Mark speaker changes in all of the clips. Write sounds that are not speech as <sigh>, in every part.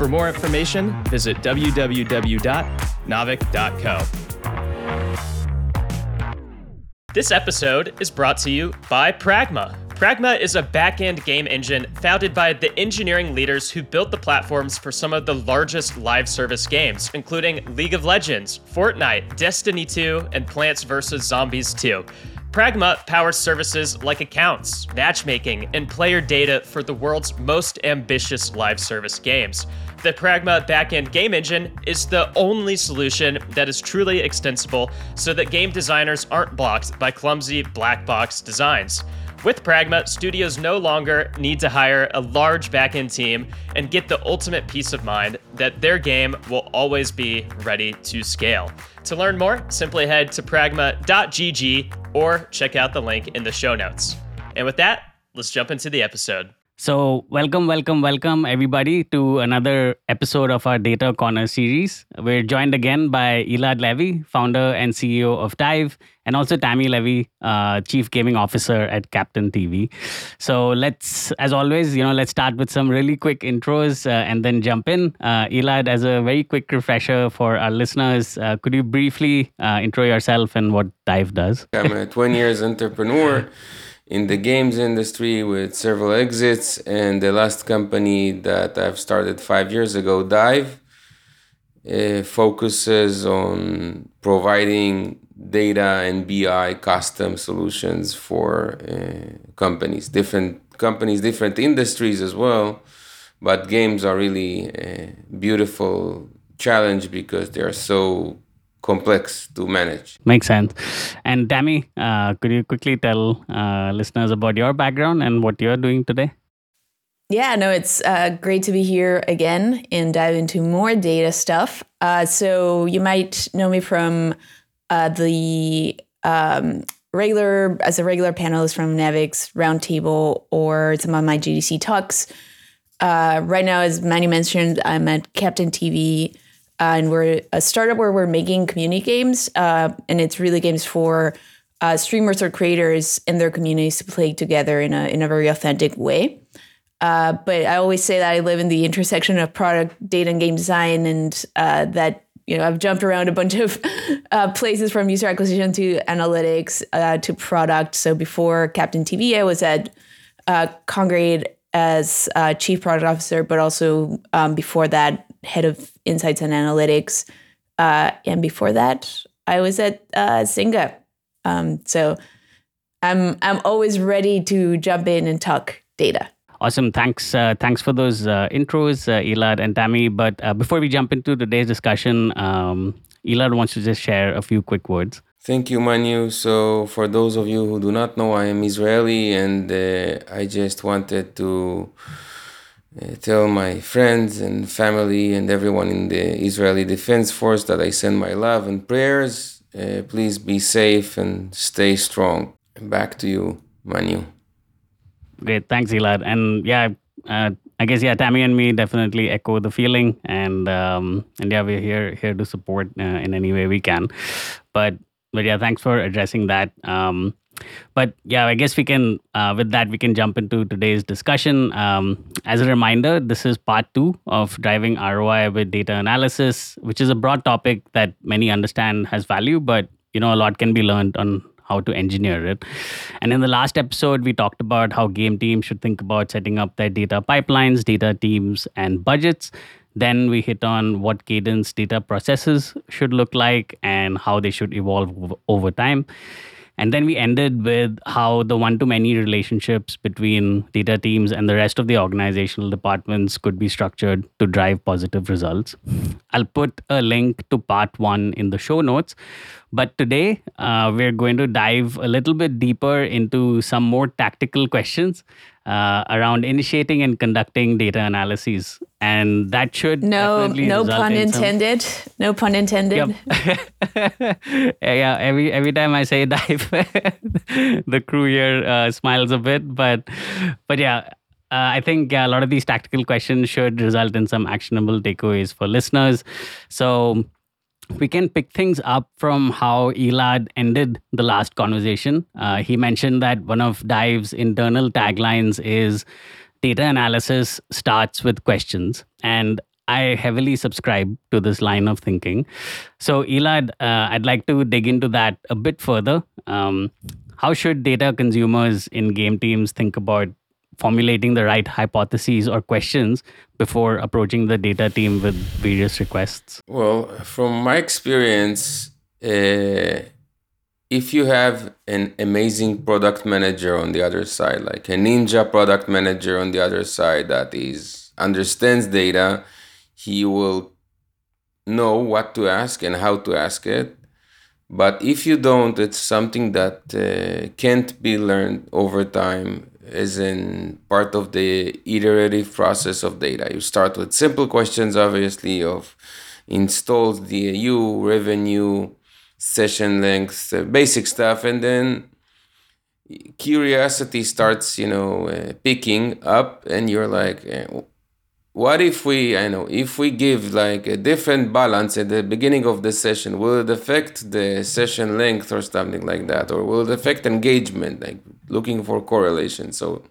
Speaker 1: For more information, visit www.naavik.co. This episode is brought to you by Pragma. Pragma is a back-end game engine founded by the engineering leaders who built the platforms for some of the largest live service games, including League of Legends, Fortnite, Destiny 2, and Plants vs. Zombies 2. Pragma powers services like accounts, matchmaking, and player data for the world's most ambitious live service games. The Pragma backend game engine is the only solution that is truly extensible so that game designers aren't blocked by clumsy black box designs. With Pragma, studios no longer need to hire a large backend team and get the ultimate peace of mind that their game will always be ready to scale. To learn more, simply head to pragma.gg or check out the link in the show notes. And with that, let's jump into the episode.
Speaker 2: So, welcome, welcome, welcome, everybody, to another episode of our Data Corner series. We're joined again by Elad Levy, founder and CEO of Dive, and also Tammy Levy, uh, Chief Gaming Officer at Captain TV. So, let's, as always, you know, let's start with some really quick intros uh, and then jump in. Uh, Elad, as a very quick refresher for our listeners, uh, could you briefly uh, intro yourself and what Dive does?
Speaker 3: I'm a 20 years entrepreneur <laughs> in the games industry with several exits. And the last company that I've started five years ago, Dive, uh, focuses on providing data and BI custom solutions for uh, companies, different companies, different industries as well. But games are really a beautiful challenge because they are so complex to manage.
Speaker 2: Makes sense. And Tammy, uh, could you quickly tell uh, listeners about your background and what you're doing today?
Speaker 4: Yeah, no, it's uh, great to be here again and dive into more data stuff. Uh, so you might know me from uh, the um, regular as a regular panelist from Naavik's Roundtable or some of my GDC talks. Uh, right now, as Manu mentioned, I'm at Captain TV uh, and we're a startup where we're making community games, uh, and it's really games for uh, streamers or creators in their communities to play together in a in a very authentic way. Uh, but I always say that I live in the intersection of product, data, and game design, and uh, that you know I've jumped around a bunch of <laughs> uh, places from user acquisition to analytics to product. So before Captain TV, I was at Kongregate as chief product officer, but also um, before that head of insights and analytics. Uh, and before that, I was at uh, Zynga. Um, so I'm I'm always ready to jump in and talk data.
Speaker 2: Awesome. Thanks. Uh, thanks for those uh, intros, uh, Elad and Tammy. But uh, before we jump into today's discussion, um, Elad wants to just share a few quick words.
Speaker 3: Thank you, Manu. So, for those of you who do not know, I am Israeli, and uh, I just wanted to uh, tell my friends and family and everyone in the Israeli Defense Force that I send my love and prayers. Uh, please be safe and stay strong. Back to you, Manu.
Speaker 2: Great, thanks, Elad. And yeah, uh, I guess yeah, Tammy and me definitely echo the feeling, and um, and yeah, we're here here to support uh, in any way we can. But but yeah, thanks for addressing that. Um, but yeah, I guess we can, uh, with that, we can jump into today's discussion. Um, as a reminder, this is part two of driving ROI with data analysis, which is a broad topic that many understand has value, but you know, a lot can be learned on how to engineer it. And in the last episode, we talked about how game teams should think about setting up their data pipelines, data teams, and budgets. Then we hit on what cadence data processes should look like and how they should evolve over time. And then we ended with how the one to many relationships between data teams and the rest of the organizational departments could be structured to drive positive results. I'll put a link to part one in the show notes. But today, uh, we're going to dive a little bit deeper into some more tactical questions uh, around initiating and conducting data analyses. And that should
Speaker 4: no no pun
Speaker 2: in
Speaker 4: intended. Some... No pun intended. <laughs>
Speaker 2: Yep. yeah, every every time I say <laughs> dive, the crew here uh, smiles a bit. But but yeah, uh, I think yeah, a lot of these tactical questions should result in some actionable takeaways for listeners. So we can pick things up from how Elad ended the last conversation. Uh, he mentioned that one of Dive's internal taglines is data analysis starts with questions. And I heavily subscribe to this line of thinking. So, Elad, uh, I'd like to dig into that a bit further. Um, how should data consumers in game teams think about formulating the right hypotheses or questions before approaching the data team with various requests?
Speaker 3: Well, from my experience, uh, if you have an amazing product manager on the other side, like a ninja product manager on the other side that is understands data, he will know what to ask and how to ask it. But if you don't, it's something that uh, can't be learned over time is in part of the iterative process of data. You start with simple questions, obviously, of installs, DAU, revenue, session length, uh, basic stuff, and then curiosity starts, you know, uh, picking up, and you're like, uh, what if we i know if we give like a different balance at the beginning of the session will it affect the session length or something like that? Or will it affect engagement like looking for correlation? So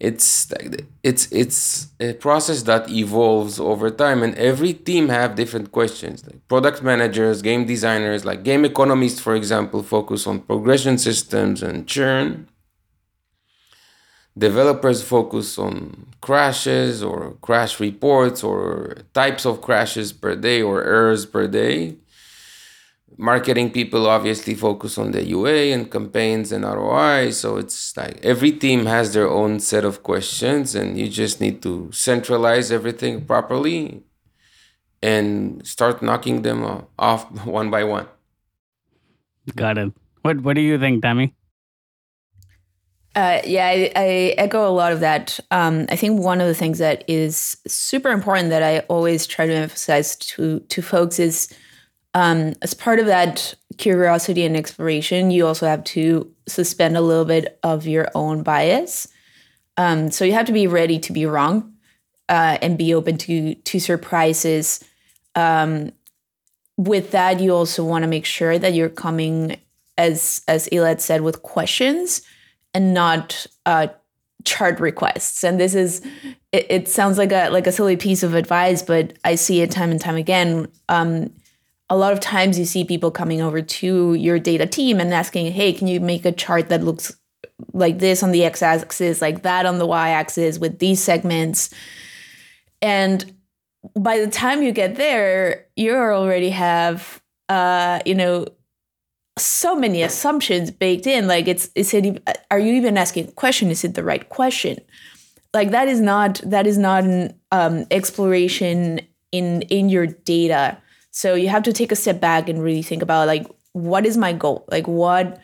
Speaker 3: it's like it's it's a process that evolves over time and every team have different questions. Like product managers game designers like game economists for example focus on progression systems and churn. Developers focus on crashes or crash reports or types of crashes per day or errors per day. Marketing people obviously focus on the UA and campaigns and ROI. So it's like every team has their own set of questions, and you just need to centralize everything properly and start knocking them off <laughs> one by one.
Speaker 2: Got it. What What do you think, Tammy?
Speaker 4: Uh, yeah, I, I, echo a lot of that. Um, I think one of the things that is super important that I always try to emphasize to to folks is um, as part of that curiosity and exploration, you also have to suspend a little bit of your own bias. Um, so you have to be ready to be wrong uh, and be open to to surprises. Um, with that, you also want to make sure that you're coming, as as Elad said, with questions and not uh, chart requests. And this is it, it, sounds like a like a silly piece of advice, but I see it time and time again. Um, a lot of times you see people coming over to your data team and asking, "Hey, can you make a chart that looks like this on the x-axis, like that on the y-axis with these segments?" And by the time you get there, you already have uh, you know so many assumptions baked in. Like it's is it are you even asking a question? Is it the right question? Like that is not that is not an um, exploration in in your data. So you have to take a step back and really think about like what is my goal? Like what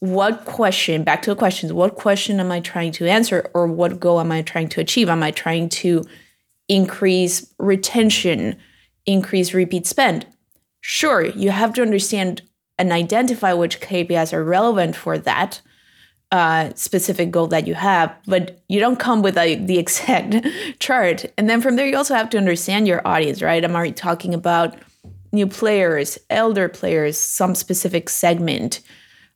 Speaker 4: what question back to the questions what question am i trying to answer? Or what goal am i trying to achieve? Am i trying to increase retention increase repeat spend? Sure you have to understand and identify which KPIs are relevant for that uh, specific goal that you have, but you don't come with a, the <laughs> exact chart. And then from there, you also have to understand your audience, right? I'm already talking about new players, elder players, some specific segment.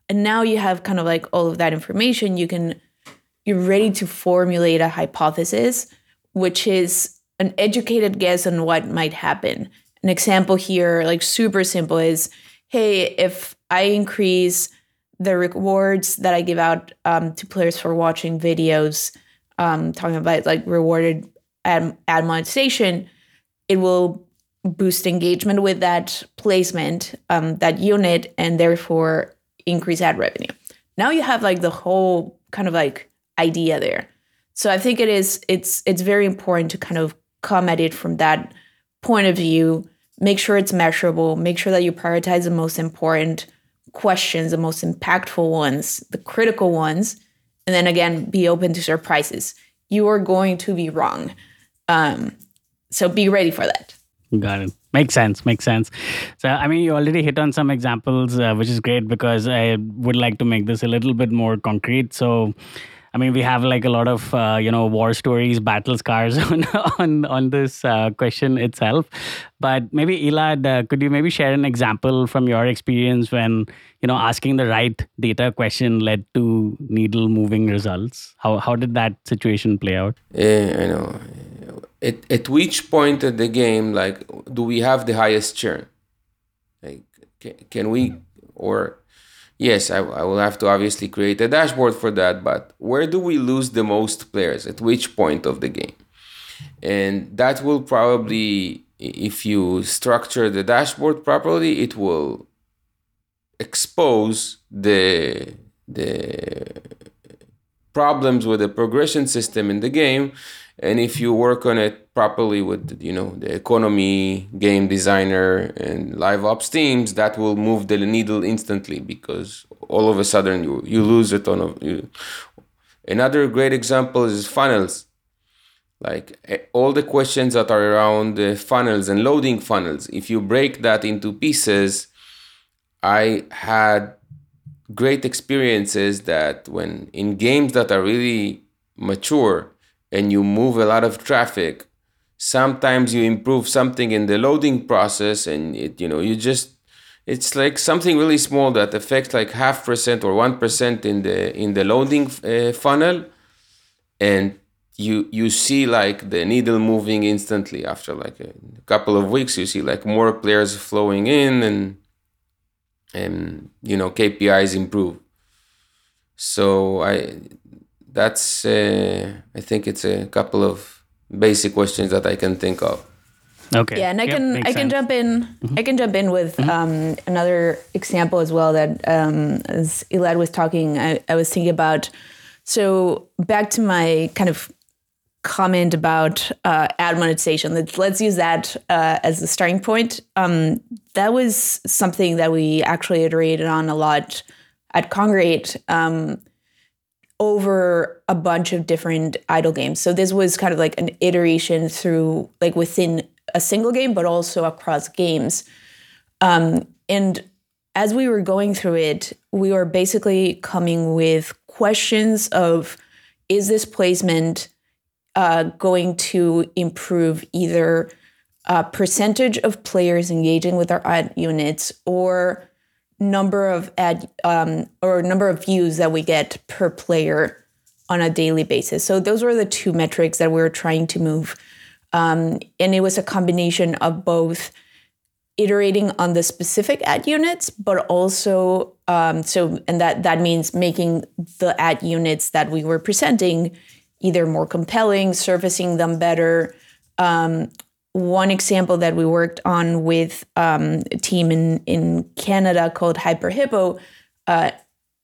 Speaker 4: And now you have kind of like all of that information. You can, you're ready to formulate a hypothesis, which is an educated guess on what might happen. An example here, like super simple, is hey, if I increase the rewards that I give out um, to players for watching videos, um, talking about like rewarded ad, ad monetization, it will boost engagement with that placement, um, that unit, and therefore increase ad revenue. Now you have like the whole kind of like idea there. So I think it is it's it's very important to kind of come at it from that point of view make sure it's measurable, make sure that you prioritize the most important questions, the most impactful ones, the critical ones, and then again, be open to surprises. You are going to be wrong. Um, so be ready for that.
Speaker 2: Got it. Makes sense. Makes sense. So, I mean, you already hit on some examples, uh, which is great because I would like to make this a little bit more concrete. So, I mean, we have like a lot of uh, you know war stories, battle scars <laughs> on on on this uh, question itself. But maybe Elad, uh, could you maybe share an example from your experience when you know asking the right data question led to needle moving results? How how did that situation play out?
Speaker 3: Yeah, I know. At, at which point in the game, like, do we have the highest churn? Like, can, can we or yes, I, I will have to obviously create a dashboard for that, but where do we lose the most players? At which point of the game? And that will probably, if you structure the dashboard properly, it will expose the the problems with the progression system in the game and if you work on it properly with you know the economy game designer and live ops teams that will move the needle instantly because all of a sudden you you lose a ton of you. another great example is funnels like eh, all the questions that are around funnels and loading funnels if you break that into pieces i had great experiences that when in games that are really mature and you move a lot of traffic sometimes you improve something in the loading process and it you know you just it's like something really small that affects like half percent or one percent in the in the loading uh, funnel. And you you see like the needle moving instantly after like a couple of weeks. You see like more players flowing in and and you know KPIs improve. So i that's uh, I think it's a couple of basic questions that I can think of.
Speaker 2: Okay.
Speaker 4: Yeah, and I yep, can I can sense. jump in. Mm-hmm. I can jump in with mm-hmm. um, another example as well. That um, as Elad was talking, I, I was thinking about. So back to my kind of comment about uh, ad monetization. Let's, let's use that uh, as the starting point. Um, that was something that we actually iterated on a lot at Kongregate. Um, over a bunch of different idle games. So this was kind of like an iteration through like within a single game, but also across games. Um, and as we were going through it, we were basically coming with questions of is this placement uh, going to improve either a percentage of players engaging with our units or number of ad um, or number of views that we get per player on a daily basis. So those were the two metrics that we were trying to move, um, and it was a combination of both iterating on the specific ad units, but also um, so and that that means making the ad units that we were presenting either more compelling, surfacing them better, um, one example that we worked on with um, a team in, in Canada called Hyper Hippo uh,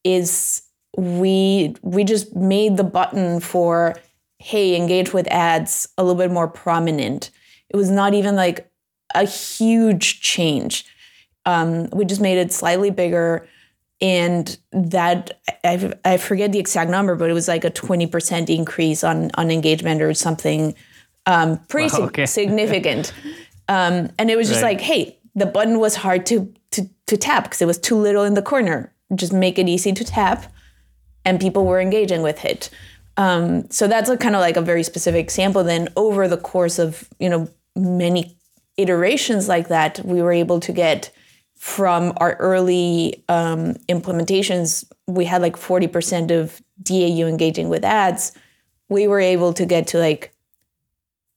Speaker 4: is we we just made the button for hey engage with ads a little bit more prominent. It was not even like a huge change. Um, we just made it slightly bigger, and that I, I forget the exact number, but it was like a twenty percent increase on on engagement or something um, pretty wow, okay. <laughs> significant. Um, and it was just right. like, hey, the button was hard to to, to tap because it was too little in the corner. Just make it easy to tap, and people were engaging with it. Um, so that's a kind of like a very specific example. Then over the course of you know many iterations like that, we were able to get from our early um, implementations. We had like forty percent of DAU engaging with ads. We were able to get to like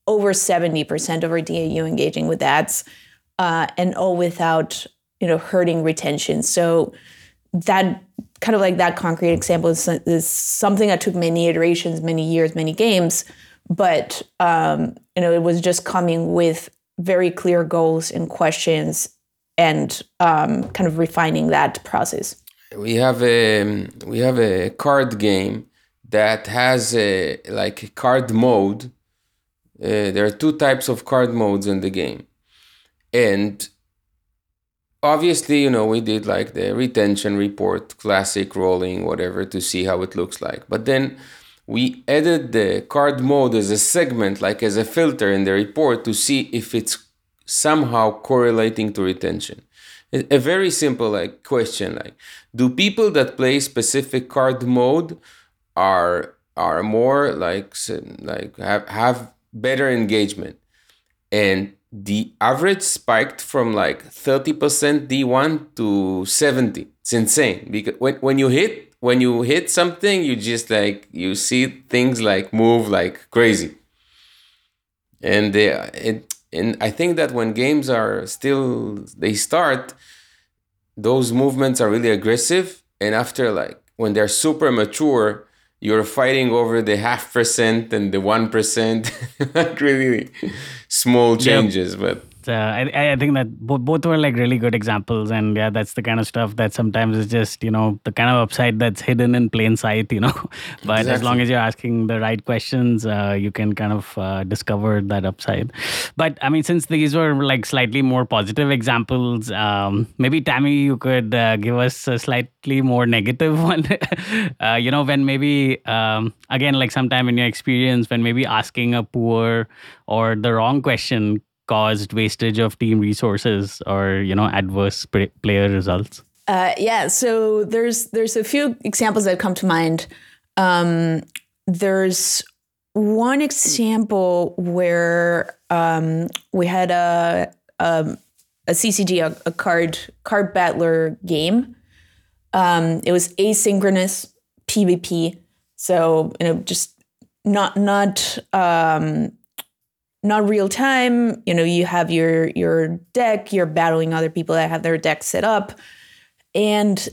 Speaker 4: over 70% of our DAU engaging with ads, uh, and all without you know hurting retention. So that kind of like that concrete example is, is something that took many iterations, many years, many games, but um, you know it was just coming with very clear goals and questions and um, kind of refining that process.
Speaker 3: We have a we have a card game that has a like a card mode uh, there are two types of card modes in the game and obviously, you know, we did like the retention report, classic rolling, whatever, to see how it looks like. But then we added the card mode as a segment, like as a filter in the report to see if it's somehow correlating to retention. A very simple like question like do people that play specific card mode are are more like like have have better engagement and the average spiked from like 30% D1 to 70. It's insane because when, when you hit when you hit something, you just like you see things like move like crazy. And they uh, it and I think that when games are still they start, those movements are really aggressive. And after like when they're super mature, you're fighting over the half percent and the one percent, <laughs> not really small changes, yep. but
Speaker 2: uh, I, I think that both, both were like really good examples. And yeah that's the kind of stuff that sometimes is just you know the kind of upside that's hidden in plain sight you know? <laughs> But exactly. as long as you're asking the right questions uh, you can kind of uh, discover that upside. But i mean since these were like slightly more positive examples um, maybe tammy you could uh, give us a slightly more negative <laughs> one. Uh, you know when maybe um, again like sometime in your experience when maybe asking a poor or the wrong question caused wastage of team resources or you know adverse player results?
Speaker 4: Uh, yeah so there's there's a few examples that come to mind. Um, there's one example where um, we had a, a, a ccg a, a, card card battler game. Um, it was asynchronous pvp so you know just not not um, not real time you know you have your your deck you're battling other people that have their deck set up. And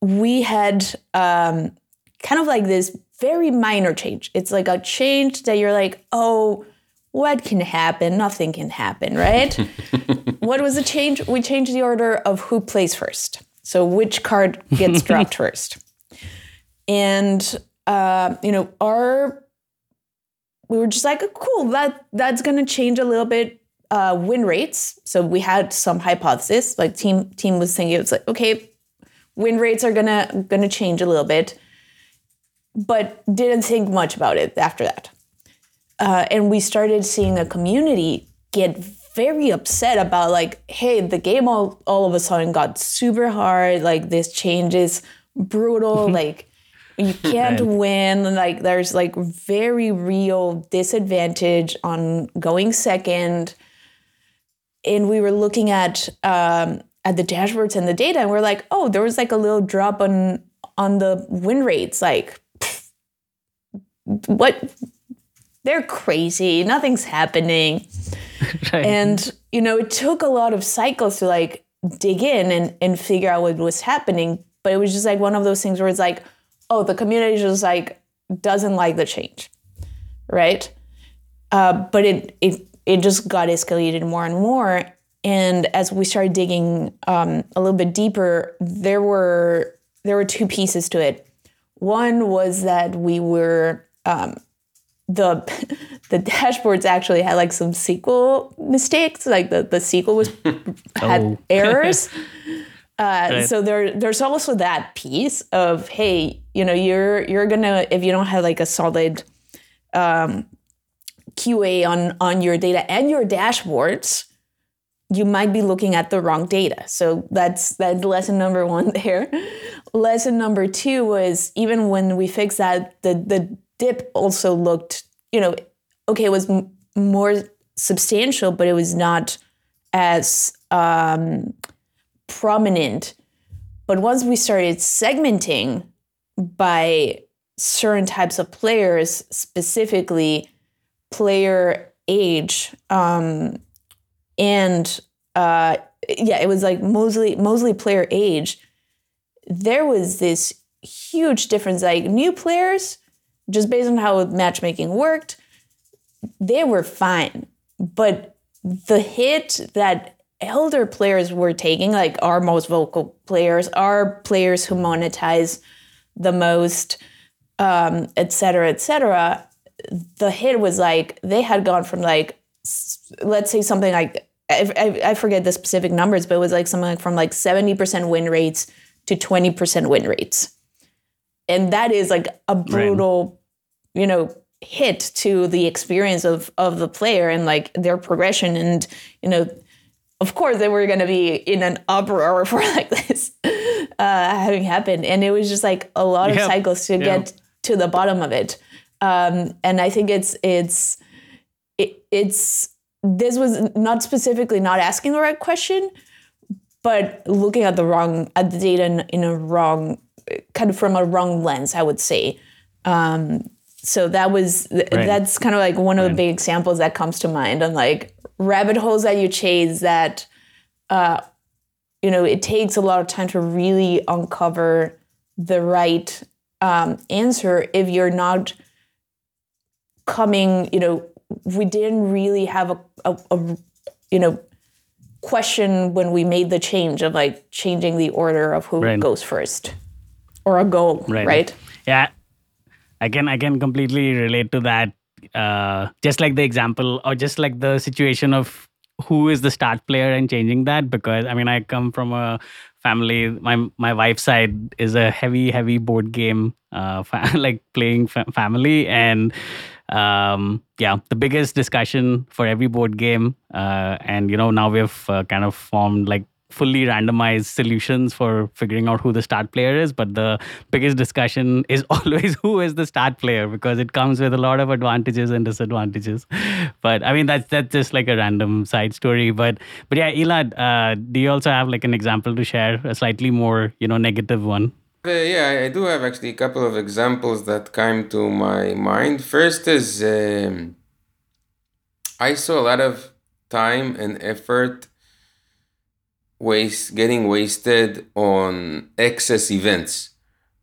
Speaker 4: we had um, kind of like this very minor change. It's like a change that you're like oh what can happen? Nothing can happen right? <laughs> What was the change? We changed the order of who plays first. So which card gets <laughs> dropped first. And uh, you know our we were just like, cool, that that's gonna change a little bit uh, win rates. So we had some hypothesis. Like team team was thinking it's like, okay, win rates are gonna gonna change a little bit, but didn't think much about it after that. Uh, and we started seeing a community get very upset about like, hey, the game all, all of a sudden got super hard. Like this change is brutal. <laughs> like you <laughs> can't right. win. Like there's like very real disadvantage on going second. And we were looking at um, at the dashboards and the data and we're like oh there was like a little drop on on the win rates. Like pff, what? They're crazy. Nothing's happening. <laughs> Right. and you know it took a lot of cycles to like dig in and, and figure out what was happening. But it was just like one of those things where it's like oh, the community just like doesn't like the change, right? Uh, but it it it just got escalated more and more. And as we started digging um, a little bit deeper, there were there were two pieces to it. One was that we were um, the <laughs> the dashboards actually had like some SQL mistakes, like the the SQL was <laughs> had oh. <laughs> errors. Uh, right. So there, there's also that piece of hey, you know, you're you're gonna if you don't have like a solid um, QA on on your data and your dashboards, you might be looking at the wrong data. So that's that's lesson number one <laughs> there. lesson number two was even when we fixed that, the the dip also looked, you know, okay, it was m- more substantial, but it was not as um, prominent. But once we started segmenting by certain types of players, specifically player age, um, and uh, yeah, it was like mostly mostly player age. There was this huge difference. Like new players, just based on how matchmaking worked, they were fine, but the hit that elder players were taking, like our most vocal players, our players who monetize the most, um, et cetera, et cetera, the hit was like they had gone from like, let's say something like I, I, I forget the specific numbers, but it was like something like from like 70% win rates to 20% win rates. And that is like a brutal, right. you know, hit to the experience of of the player and like their progression and you know of course they were going to be in an uproar <laughs> for like this uh, having happened. And it was just like a lot of cycles to get to the bottom of it. Um, and i think it's it's it, it's this was not specifically not asking the right question but looking at the wrong at the data in, in a wrong kind of from a wrong lens i would say. Um, so that was right. that's kind of like one of right. the big examples that comes to mind on like rabbit holes that you chase that uh, you know it takes a lot of time to really uncover the right um, answer if you're not coming you know we didn't really have a, a, a you know question when we made the change of like changing the order of who right. goes first or a goal right, right?
Speaker 2: yeah I can I can completely relate to that. Uh, just like the example, or just like the situation of who is the start player and changing that. Because I mean, I come from a family. My my wife's side is a heavy heavy board game, uh, fa- <laughs> like playing fa- family, and um, yeah, the biggest discussion for every board game. Uh, and you know, now we've uh, kind of formed like fully randomized solutions for figuring out who the start player is but the biggest discussion <laughs> is always who is the start player because it comes with a lot of advantages and disadvantages. <laughs> But i mean that's that's just like a random side story. But but yeah elad uh, do you also have like an example to share a slightly more you know negative one?
Speaker 3: Uh, yeah, I do have actually a couple of examples that came to my mind. First is um, I saw a lot of time and effort waste getting wasted on excess events.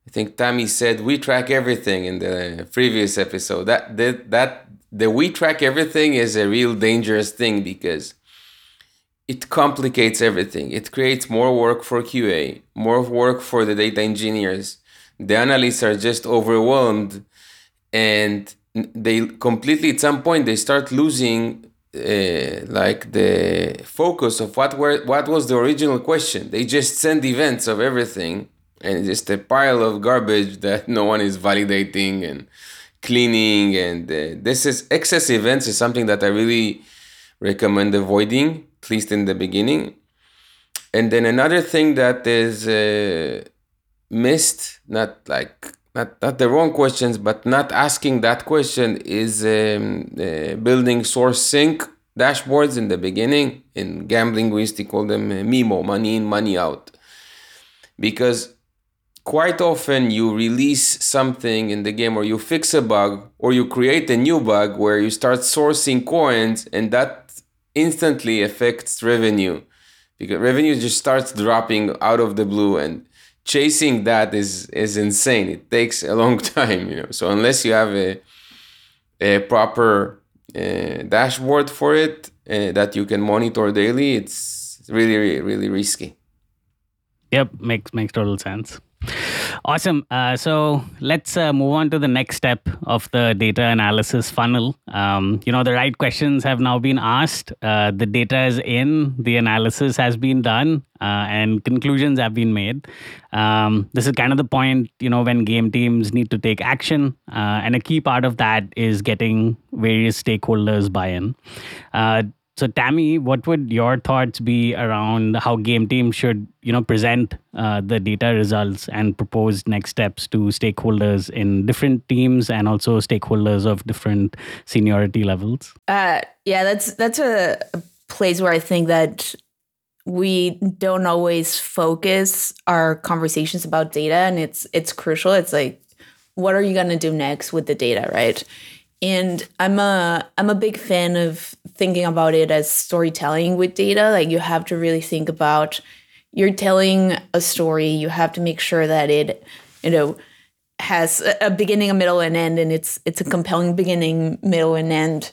Speaker 3: I think Tammy said we track everything in the previous episode. That that that the we track everything is a real dangerous thing because it complicates everything. It creates more work for QA, more work for the data engineers. The analysts are just overwhelmed and they completely at some point they start losing uh, like the focus of what were what was the original question. They just send events of everything and just a pile of garbage that <laughs> no one is validating and cleaning. And uh, this is excess events is something that I really recommend avoiding, at least in the beginning. And then another thing that is uh, missed, not like not not the wrong questions, but not asking that question is um, uh, building source sink dashboards in the beginning. In gambling, we used to call them uh, MIMO, money in, money out, because quite often you release something in the game or you fix a bug or you create a new bug where you start sourcing coins and that instantly affects revenue because revenue just starts dropping out of the blue and chasing that is is insane. It takes a long <laughs> time, you know. So unless you have a a proper uh, dashboard for it uh, that you can monitor daily, it's really really, really risky.
Speaker 2: Yep, makes makes total sense. Awesome. Uh, so let's uh, move on to the next step of the data analysis funnel. Um, you know, the right questions have now been asked, uh, the data is in, the analysis has been done, uh, and conclusions have been made. Um, this is kind of the point, you know, when game teams need to take action. Uh, and a key part of that is getting various stakeholders buy in. So, Tammy, what would your thoughts be around how game teams should, you know, present uh, the data results and propose next steps to stakeholders in different teams and also stakeholders of different seniority levels?
Speaker 4: Uh, yeah, that's that's a place where I think that we don't always focus our conversations about data, and it's it's crucial. It's like, what are you going to do next with the data, right? And i'm a i'm a big fan of thinking about it as storytelling with data. Like you have to really think about you're telling a story. You have to make sure that it you know has a beginning a middle and end and it's it's a compelling beginning middle and end.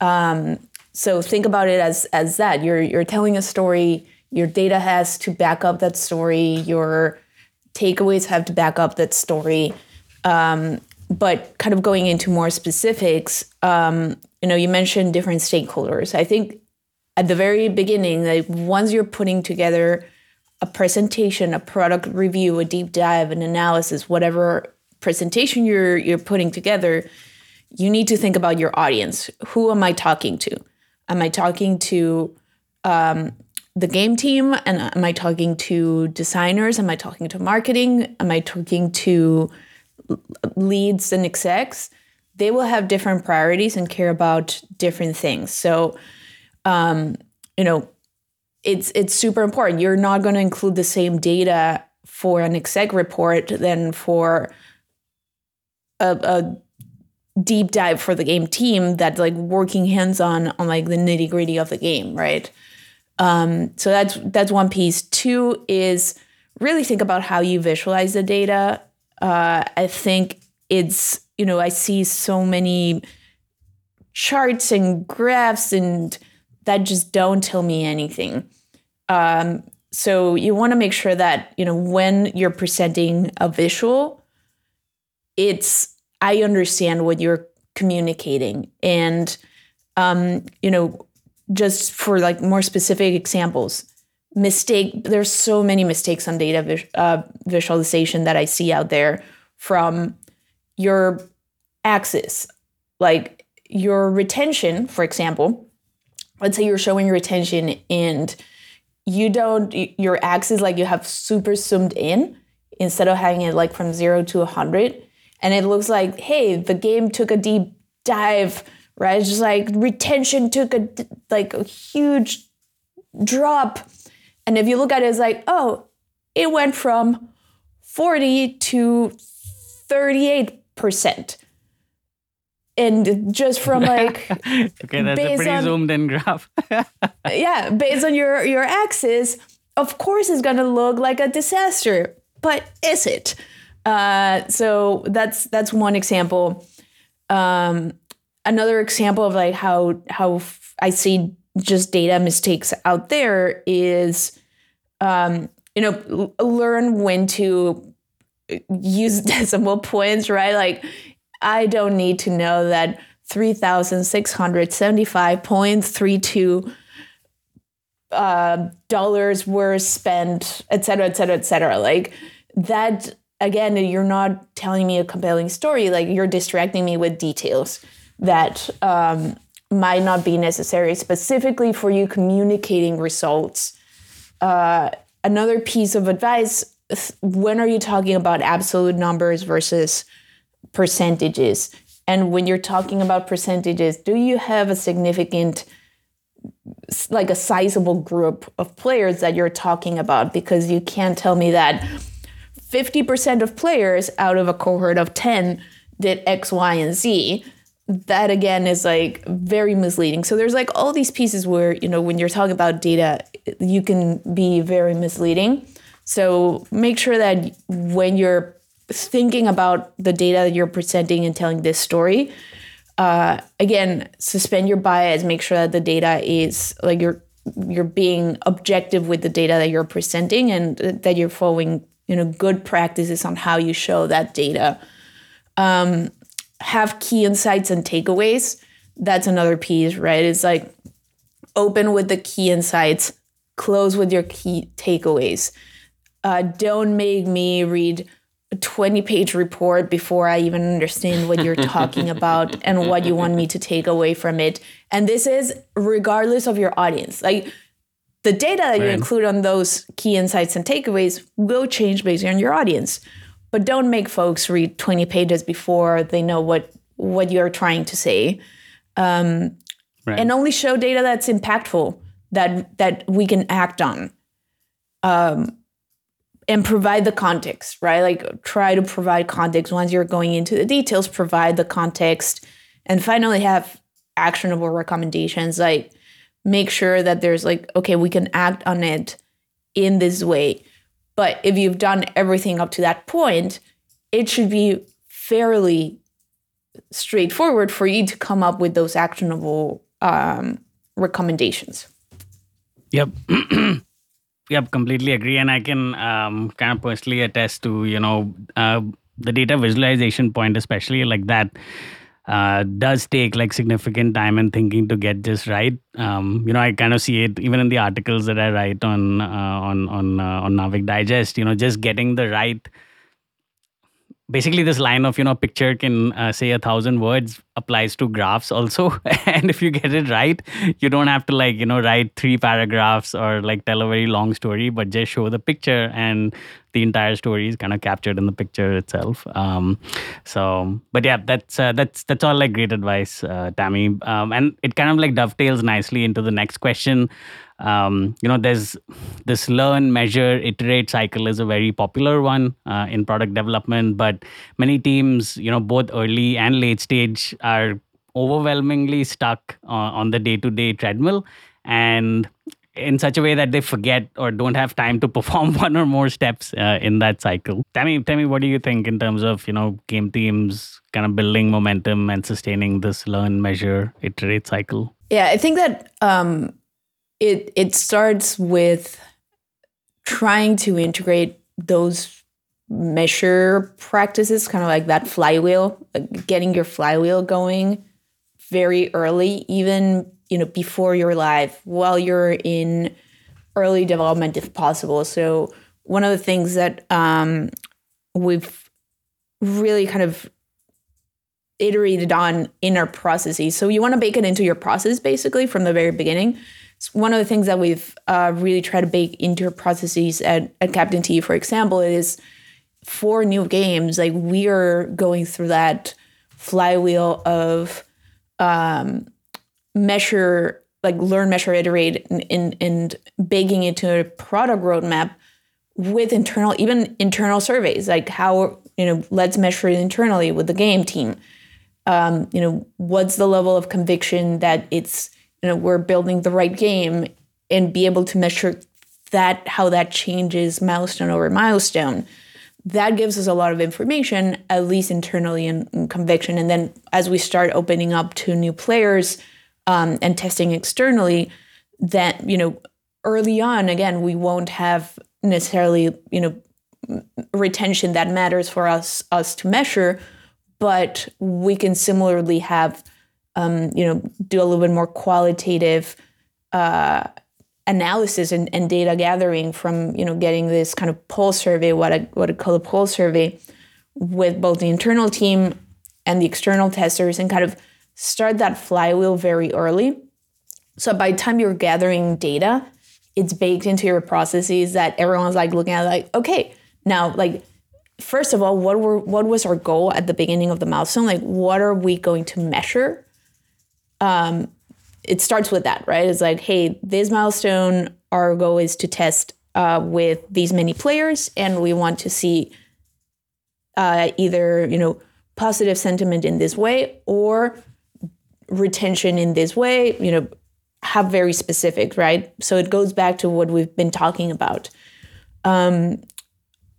Speaker 4: Um, so think about it as as that. You're you're telling a story. Your data has to back up that story. Your takeaways have to back up that story. Um, but kind of going into more specifics, um, you know, you mentioned different stakeholders. I think at the very beginning, like once you're putting together a presentation, a product review, a deep dive, an analysis, whatever presentation you're you're putting together, you need to think about your audience. Who am I talking to? Am I talking to um, the game team? And am I talking to designers? Am I talking to marketing? Am I talking to leads and execs? They will have different priorities and care about different things. So, um, you know, it's it's super important. You're not going to include the same data for an exec report than for a, a deep dive for the game team that's like working hands on on like the nitty gritty of the game, right? Um, so that's that's one piece. Two is really think about how you visualize the data. Uh, I think it's you know I see so many charts and graphs and that just don't tell me anything. Um, so you want to make sure that you know when you're presenting a visual, it's I understand what you're communicating, and um, you know, just for like more specific examples, mistake. There's so many mistakes on data uh, visualization that I see out there from your axis, like your retention, for example. Let's say you're showing retention and you don't your axis like you have super zoomed in instead of having it like from zero to a hundred and it looks like hey the game took a deep dive right it's just like retention took a like a huge drop and if you look at it it's like oh it went from 40 to 38 percent. And just from <laughs> like
Speaker 2: okay that's a pretty
Speaker 4: on,
Speaker 2: zoomed in graph. <laughs>
Speaker 4: Yeah based on your your axis of course it's going to look like a disaster but is it? Uh, so that's that's one example. Um, another example of like how how i see just data mistakes out there is um, you know learn when to use <laughs> decimal points right like I don't need to know that 3,675.32 uh, dollars were spent, et cetera, et cetera, et cetera. Like that, again, you're not telling me a compelling story. Like you're distracting me with details that um, might not be necessary specifically for you communicating results. Uh, another piece of advice when are you talking about absolute numbers versus percentages. And when you're talking about percentages, do you have a significant, like a sizable group of players that you're talking about? Because you can't tell me that 50% of players out of a cohort of 10 did X, Y, and Z. That again is like very misleading. So there's like all these pieces where, you know, when you're talking about data, you can be very misleading. So make sure that when you're thinking about the data that you're presenting and telling this story, uh, again, suspend your bias. Make sure that the data is like you're you're being objective with the data that you're presenting and that you're following you know good practices on how you show that data. Um, have key insights and takeaways. That's another piece, right? It's like open with the key insights, close with your key takeaways. Uh, don't make me read a 20 page report before I even understand what you're talking <laughs> about and what you want me to take away from it. And this is regardless of your audience. Like the data that right. you include on those key insights and takeaways will change based on your audience. But don't make folks read 20 pages before they know what what you're trying to say. Um, right. And only show data that's impactful that that we can act on. Um, and provide the context, right? Like try to provide context once you're going into the details, provide the context, and finally have actionable recommendations. Like make sure that there's like, okay, we can act on it in this way. But if you've done everything up to that point, it should be fairly straightforward for you to come up with those actionable um, recommendations.
Speaker 2: Yep. <clears throat> Yep, completely agree, and I can um, kind of personally attest to you know uh, the data visualization point, especially like that. Uh, does take like significant time and thinking to get this right. Um, you know, I kind of see it even in the articles that I write on uh, on on uh, on Naavik Digest. You know, just getting the right basically this line of you know picture can uh, say a thousand words applies to graphs also. <laughs> And if you get it right you don't have to like you know write three paragraphs or like tell a very long story but just show the picture and the entire story is kind of captured in the picture itself. Um, so but yeah that's uh, that's that's all like great advice uh, tammy. Um, and it kind of like dovetails nicely into the next question um, you know there's this learn measure iterate cycle is a very popular one uh, in product development but many teams you know both early and late stage are overwhelmingly stuck uh, on the day-to-day treadmill and in such a way that they forget or don't have time to <laughs> perform one or more steps uh, in that cycle. Tell me, tell me, what do you think in terms of you know game teams kind of building momentum and sustaining this learn, measure, iterate cycle?
Speaker 4: Yeah, I think that um, it it starts with trying to integrate those measure practices kind of like that flywheel getting your flywheel going very early even you know before you're live while you're in early development if possible. So one of the things that um, we've really kind of iterated on in our processes. So you want to bake it into your process basically from the very beginning one of the things that we've uh, really tried to bake into our processes at, at Captain T, for example, is for new games, like we are going through that flywheel of um, measure, like learn, measure, iterate, and, and, and baking into a product roadmap with internal, even internal surveys, like how, you know, let's measure it internally with the game team. Um, you know, what's the level of conviction that it's you know we're building the right game and be able to measure that how that changes milestone over milestone. That gives us a lot of information at least internally and, conviction. And then as we start opening up to new players um, and testing externally that you know early on again we won't have necessarily you know retention that matters for us us to measure but we can similarly have um, you know, do a little bit more qualitative uh, analysis and, and, data gathering from, you know, getting this kind of poll survey, what I, what I call a poll survey, with both the internal team and the external testers, and kind of start that flywheel very early. So by the time you're gathering data, it's baked into your processes that everyone's like looking at, like, okay, now like first of all, what were what was our goal at the beginning of the milestone? Like, what are we going to measure um, it starts with that, right? It's like, hey, this milestone, our goal is to test uh, with these many players, and we want to see uh, either you know positive sentiment in this way or retention in this way. You know, have very specific, right? So it goes back to what we've been talking about. Um,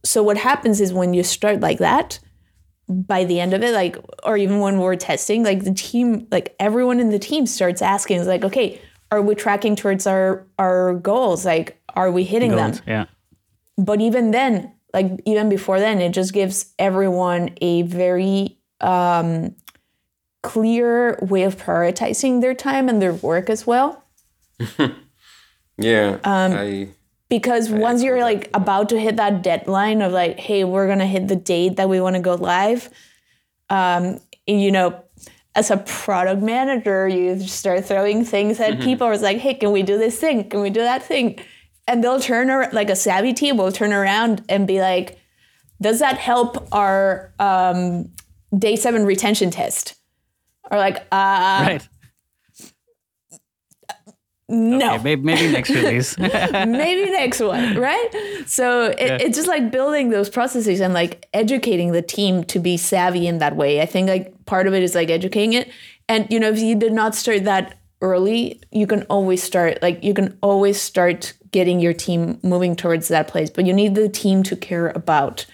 Speaker 4: so what happens is when you start like that, by the end of it, like, or even when we're testing, like the team, like everyone in the team starts asking, is like, okay, are we tracking towards our our goals? Like, are we hitting goals, them?
Speaker 2: Yeah.
Speaker 4: But even then, like even before then, it just gives everyone a very um, clear way of prioritizing their time and their work as well. <laughs>
Speaker 3: yeah. Um, I
Speaker 4: because once you're like about to hit that deadline of like hey we're gonna hit the date that we want to go live um, you know as a product manager you start throwing things at mm-hmm. people. It's like hey can we do this thing? Can we do that thing? And they'll turn around like a savvy team will turn around and be like does that help our um, day seven retention test? Or like uh
Speaker 2: right
Speaker 4: no.
Speaker 2: Okay, maybe next release. <laughs>
Speaker 4: maybe next one, right? So it, yeah. it's just like building those processes and like educating the team to be savvy in that way. I think like part of it is like educating it. And you know, if you did not start that early, you can always start like you can always start getting your team moving towards that place. But you need the team to care about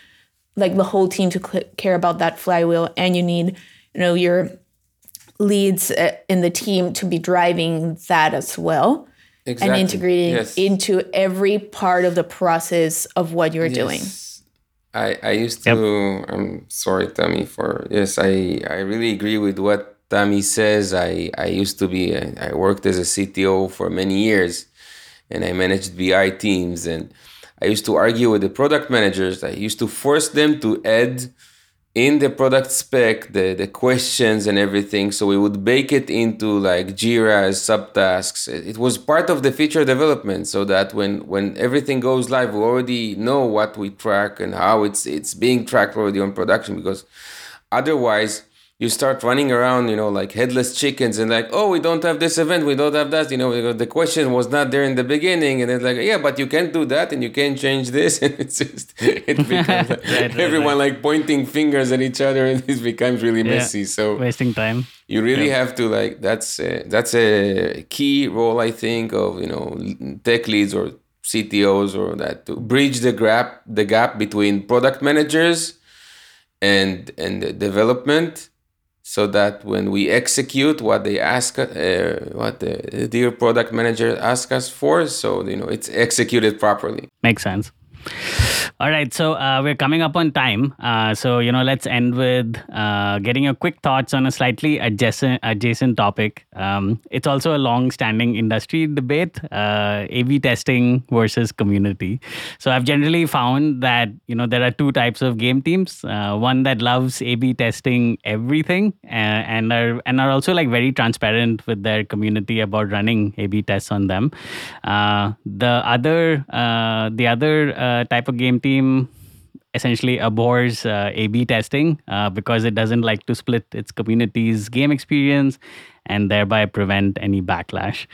Speaker 4: like the whole team to care about that flywheel and you need you know your leads uh, in the team to be driving that as well exactly. and integrating yes. into every part of the process of what you're yes. doing.
Speaker 3: I, I used to yep. I'm sorry Tammy for yes I I really agree with what Tammy says. I, I used to be, I worked as a CTO for many years and I managed BI teams. And I used to argue with the product managers. I used to force them to add in the product spec the, the questions and everything so we would bake it into like jira as subtasks it was part of the feature development so that when when everything goes live we already know what we track and how it's it's being tracked already on production because otherwise you start running around, you know, like headless chickens and like, oh, we don't have this event, we don't have that, you know, the question was not there in the beginning. And it's like, yeah, but you can't do that and you can't change this. <laughs> And it's just, it <laughs> becomes like, right, everyone right. like pointing fingers at each other <laughs> and it becomes really yeah. messy. So
Speaker 2: wasting time.
Speaker 3: You really yeah. have to like, that's, a, that's a key role, I think, of, you know, tech leads or CTOs or that to bridge the gap, the gap between product managers and, and development so that when we execute what they ask, uh, what the dear product manager asks us for, so you know it's executed properly.
Speaker 2: Makes sense. All right, so uh, we're coming up on time. Uh, so you know, let's end with uh, getting your quick thoughts on a slightly adjacent adjacent topic. Um, it's also a long-standing industry debate: uh, A/B testing versus community. So I've generally found that you know there are two types of game teams. Uh, one that loves A/B testing everything uh, and are and are also like very transparent with their community about running A/B tests on them. the other the other type of game team essentially abhors uh, A/B testing uh, because it doesn't like to split its community's game experience and thereby prevent any backlash.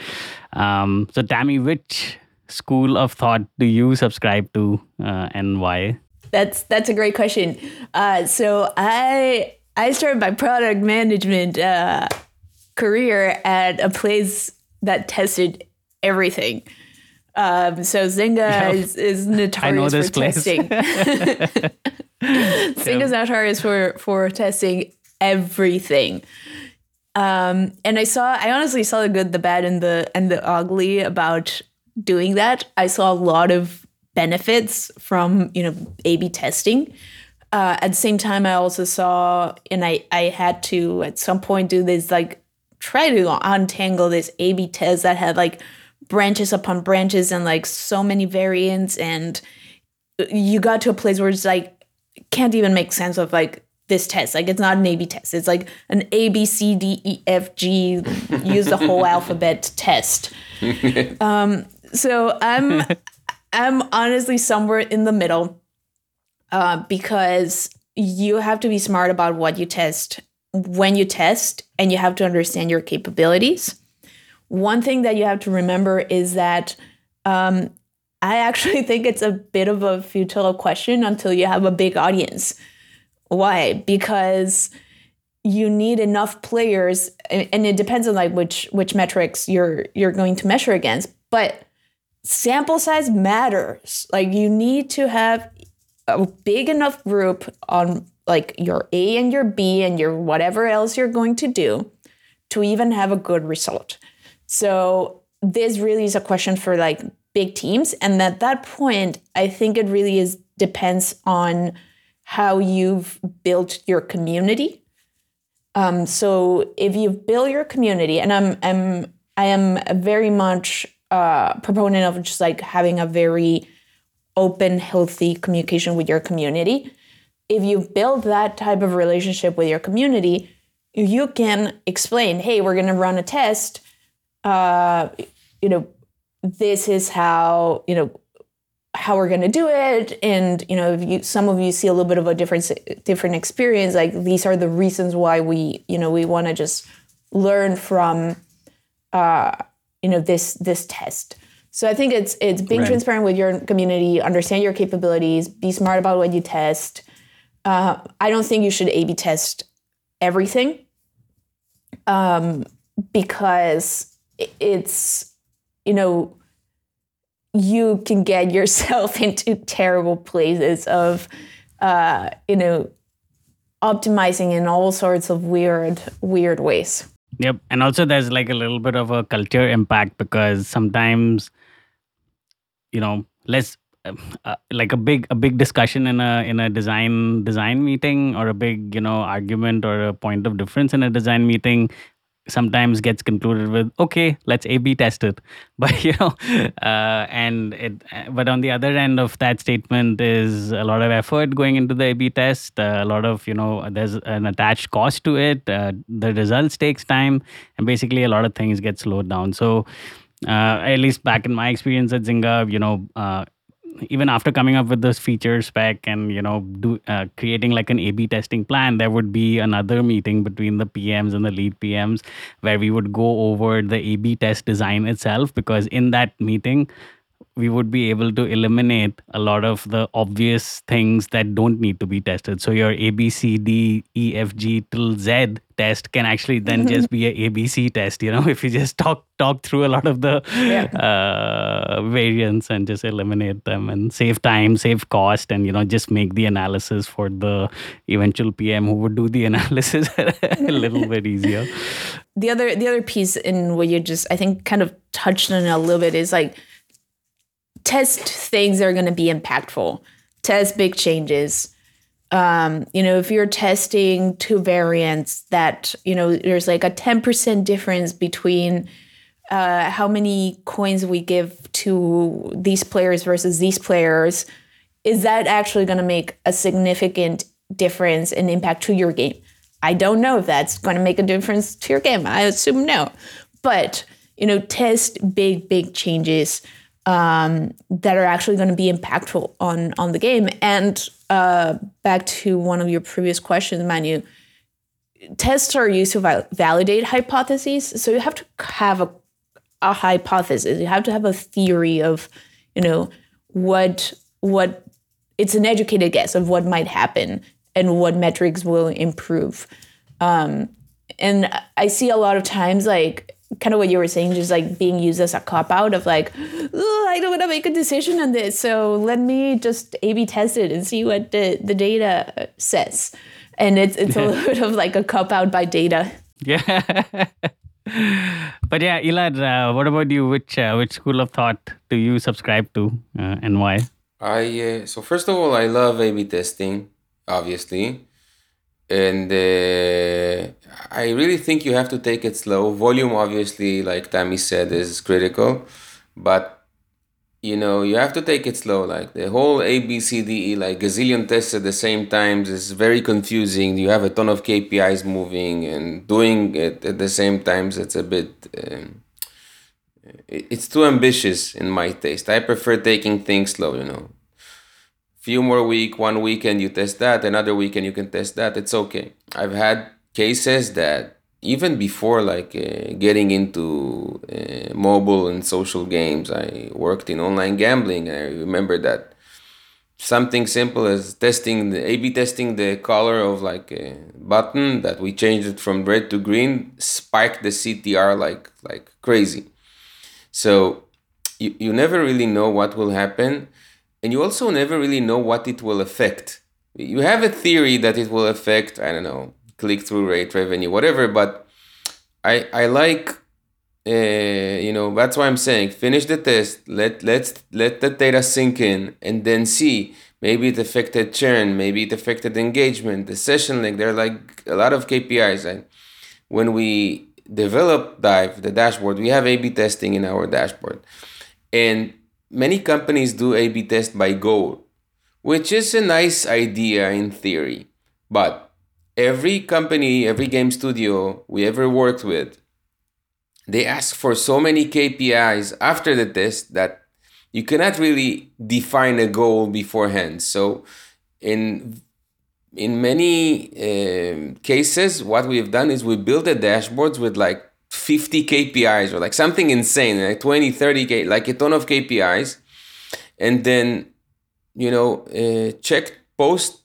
Speaker 2: Um, so, Tammy, which school of thought do you subscribe to, uh, and why?
Speaker 4: That's that's a great question. Uh, so I I started my product management uh, career at a place that tested everything. Um, so Zynga <laughs> is, is notorious for place. testing. <laughs> <laughs> Zynga's notorious for for testing everything. Um, and I saw, I honestly saw the good, the bad, and the and the ugly about doing that. I saw a lot of benefits from you know A/B testing. Uh, at the same time, I also saw, and I I had to at some point do this like try to untangle this A/B test that had like branches upon branches and like so many variants and you got to a place where it's like can't even make sense of like this test. Like it's not an a b test. It's like an a b c d e f g. <laughs> Use the whole alphabet test. <laughs> Um so i'm <laughs> i'm honestly somewhere in the middle uh, because you have to be smart about what you test when you test and you have to understand your capabilities one thing that you have to remember is that um, I actually <laughs> think it's a bit of a futile question until you have a big audience. Why? Because you need enough players, and it depends on like which which metrics you're you're going to measure against. But sample size matters. Like you need to have a big enough group on like your A and your B and your whatever else you're going to do to even have a good result. So this really is a question for like big teams. And at that point, I think it really is depends on how you've built your community. Um, so if you've built your community, and I'm I'm I am very much uh, proponent of just like having a very open, healthy communication with your community. If you build that type of relationship with your community, you can explain, hey, we're going to run a test uh, you know, this is how, you know, how we're going to do it. And you know if you some of you see a little bit of a different different experience like these are the reasons why we you know we want to just learn from uh you know this this test. So i think it's it's being right. transparent with your community understand your capabilities be smart about what you test. Uh, i don't think you should a b test everything um because it's you know you can get yourself <laughs> into terrible places of uh, you know optimizing in all sorts of weird weird ways.
Speaker 2: Yep. And also there's like a little bit of a culture impact because sometimes you know let's uh, like a big a big discussion in a in a design design meeting or a big you know argument or a point of difference in a design meeting sometimes gets concluded with okay let's a b test it. <laughs> But you know uh, and it but on the other end of that statement is a lot of effort going into the a b test uh, a lot of you know there's an attached cost to it uh, the results takes time and basically a lot of things get slowed down. So uh, at least back in my experience at zynga you know uh, even after coming up with this feature spec and you know do uh, creating like an a-b testing plan there would be another meeting between the pms and the lead pms where we would go over the a-b test design itself because in that meeting we would be able to eliminate a lot of the obvious things that don't need to be tested. So your A, B, C, D, E, F, G till Z test can actually then <laughs> just be a ABC test. You know, <laughs> if you just talk talk through a lot of the yeah. uh, variants and just eliminate them and save time, save cost, and you know just make the analysis for the eventual PM who would do the <laughs> analysis a little bit easier.
Speaker 4: The other the other piece in what you just I think kind of touched on a little bit is like test things that are going to be impactful, test big changes. Um, you know, if you're testing two variants that, you know, there's like a 10% difference between uh, how many coins we give to these players versus these players, is that actually going to make a significant difference and impact to your game? I don't know if that's going to make a difference to your game. I assume no. But, you know, test big, big changes um, that are actually going to be impactful on on the game. And uh, back to one of your previous questions, Manu, tests are used to val- validate hypotheses. So you have to have a a hypothesis. You have to have a theory of, you know, what what it's an educated guess of what might happen and what metrics will improve. Um, and I see a lot of times like kind of what you were saying, just like being used as a cop out of like, I don't want to make a decision on this, so let me just A/B test it and see what the, the data says. And it's it's a little bit of like a cop out by data.
Speaker 2: Yeah. <laughs> but yeah, Elad, uh, what about you? Which uh, which school of thought do you subscribe to, uh, and why?
Speaker 3: I uh, so first of all, I love A/B testing, obviously and uh, I really think you have to take it slow. Volume, obviously, like Tammy said, is critical, but you know you have to take it slow. Like the whole A B C D E, like gazillion tests at the same times, is very confusing. You have a ton of KPIs moving and doing it at the same times. It's a bit. Um, it's too ambitious in my taste. I prefer taking things slow. You know few more week one weekend you test that another weekend you can test that it's okay. I've had cases that even before like uh, getting into uh, mobile and social games i worked in online gambling i remember that something simple as testing the a b testing the color of like a button that we changed it from red to green spiked the ctr like like crazy. So you, you never really know what will happen and you also never really know what it will affect. You have a theory that it will affect, I don't know, click through rate, revenue, whatever, but I I like uh, you know that's why I'm saying finish the test let let's let the data sink in and then see. Maybe it affected churn maybe it affected engagement the session length. There are like a lot of KPIs and when we develop dive the dashboard we have A/B testing in our dashboard. And many companies do A B test by goal, which is a nice idea in theory. But every company, every game studio we ever worked with, they ask for so many KPIs after the test that you cannot really define a goal beforehand. So, in in many uh, cases, what we've done is we build the dashboards with like 50 KPIs or like something insane, like 20, 30, K, like a ton of KPIs. And then, you know, uh, check post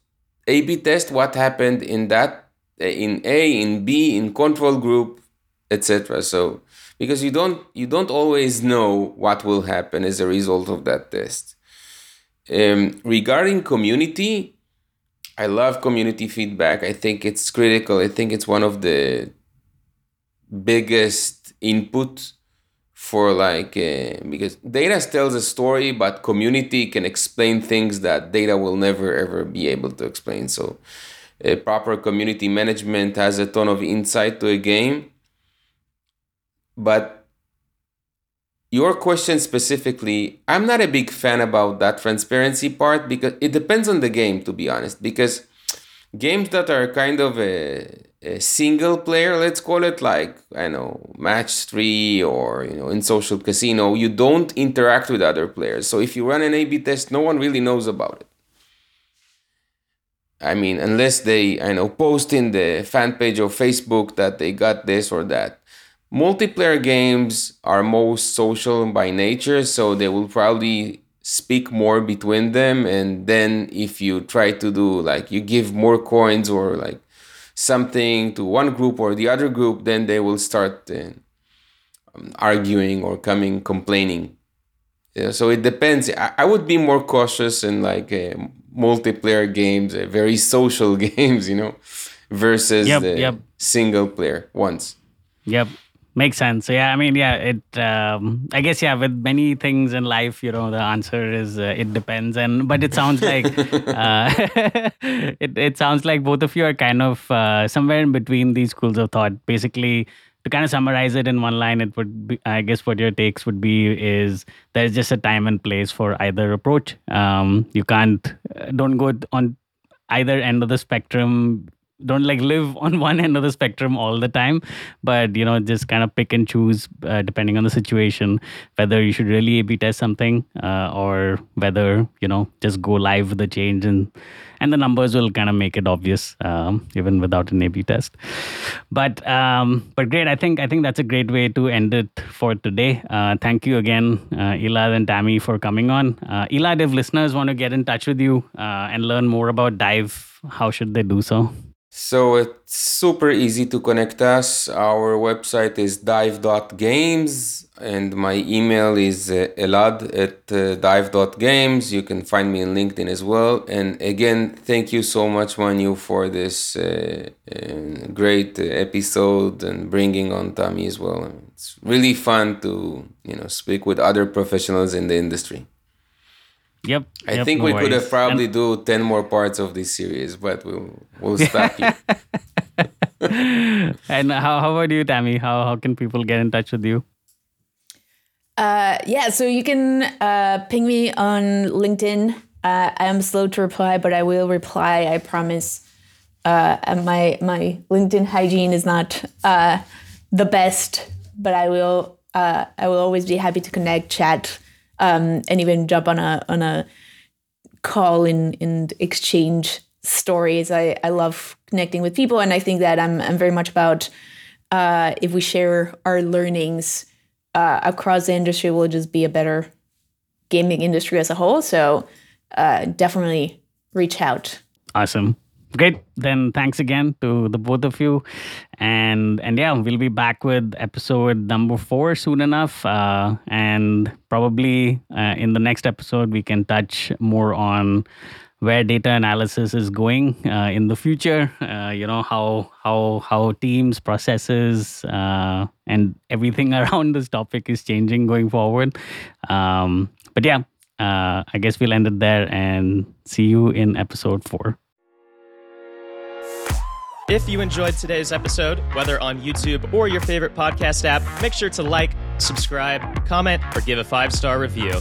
Speaker 3: A B test what happened in that, uh, in A, in B, in control group, etc. So, because you don't you don't always know what will happen as a result of that test. Um, regarding community, I love community feedback. I think it's critical. I think it's one of the biggest input for like uh, because data tells a story but community can explain things that data will never ever be able to explain. So a proper community management has a ton of insight to a game. But your question specifically i'm not a big fan about that transparency part because it depends on the game to be honest because games that are kind of a a single player, let's call it like I know match three or you know in social casino, you don't interact with other players. So if you run an A/B test, no one really knows about it. I mean, unless they I know post in the fan page of Facebook that they got this or that. Multiplayer games are most social by nature, so they will probably speak more between them and then if you try to do like you give more coins or like something to one group or the other group, then they will start uh, um, arguing or coming complaining. Yeah, so it depends. I, I, would be more cautious in like uh, multiplayer games, uh, very <laughs> social <laughs> games, you know, versus yep, the yep. single player ones.
Speaker 2: Yep. Makes sense. So yeah, I mean, yeah, it. Um, I guess yeah, with many things in life, you know, the answer is uh, it depends. And but it sounds like <laughs> uh, <laughs> it. It sounds like both of you are kind of uh, somewhere in between these schools of thought. Basically, to kind of summarize it in one line, it would be, I guess what your takes would be is there's just a time and place for either approach. Um, you can't uh, don't go on either end of the spectrum don't like live on <laughs> one end of the spectrum all the time but you know just kind of pick and choose uh, depending on the situation whether you should really a b test something uh, or whether you know just go live with the change and and the numbers will kind of make it obvious um, even without an a b test. But um, but great. I think i think that's a great way to end it for today. Uh, thank you again uh, elad and tammy for coming on. Uh, elad if listeners want to get in touch with you uh, and learn more about dive how should they do so
Speaker 3: so it's super easy to connect us. Our website is dive.games and my email is uh, elad at uh, dive.games. You can find me on LinkedIn as well. And again, thank you so much, Manu, for this uh, uh great episode and bringing on Tommy as well. It's really fun to you know speak with other professionals in the industry.
Speaker 2: Yep.
Speaker 3: I
Speaker 2: yep,
Speaker 3: think
Speaker 2: no
Speaker 3: we
Speaker 2: worries.
Speaker 3: could have probably and... do 10 more parts of this series, but we'll we'll stop here. <laughs>
Speaker 2: and how, how about you, Tammy? How how can people get in touch with you?
Speaker 4: Uh, yeah, so you can uh, ping me on LinkedIn. Uh, I am slow to reply, but I will reply. I promise. Uh, my my LinkedIn hygiene is not uh, the best, but I will uh, I will always be happy to connect, chat, um, and even jump on a on a call and and exchange stories. I, I love connecting with people, and I think that I'm I'm very much about uh, if we share our learnings uh, across the industry, we'll just be a better gaming industry as a whole. So uh, definitely reach out.
Speaker 2: Awesome. Great. Then thanks again to the both of you, and and yeah, we'll be back with episode number four soon enough, uh, and probably uh, in the next episode we can touch more on where data analysis is going uh, in the future. Uh, you know how how how teams, processes, uh, and everything <laughs> around this topic is changing going forward. Um, but yeah, uh, I guess we'll end it there and see you in episode four.
Speaker 1: If you enjoyed today's episode, whether on YouTube or your favorite podcast app, make sure to like, subscribe, comment, or give a five star review.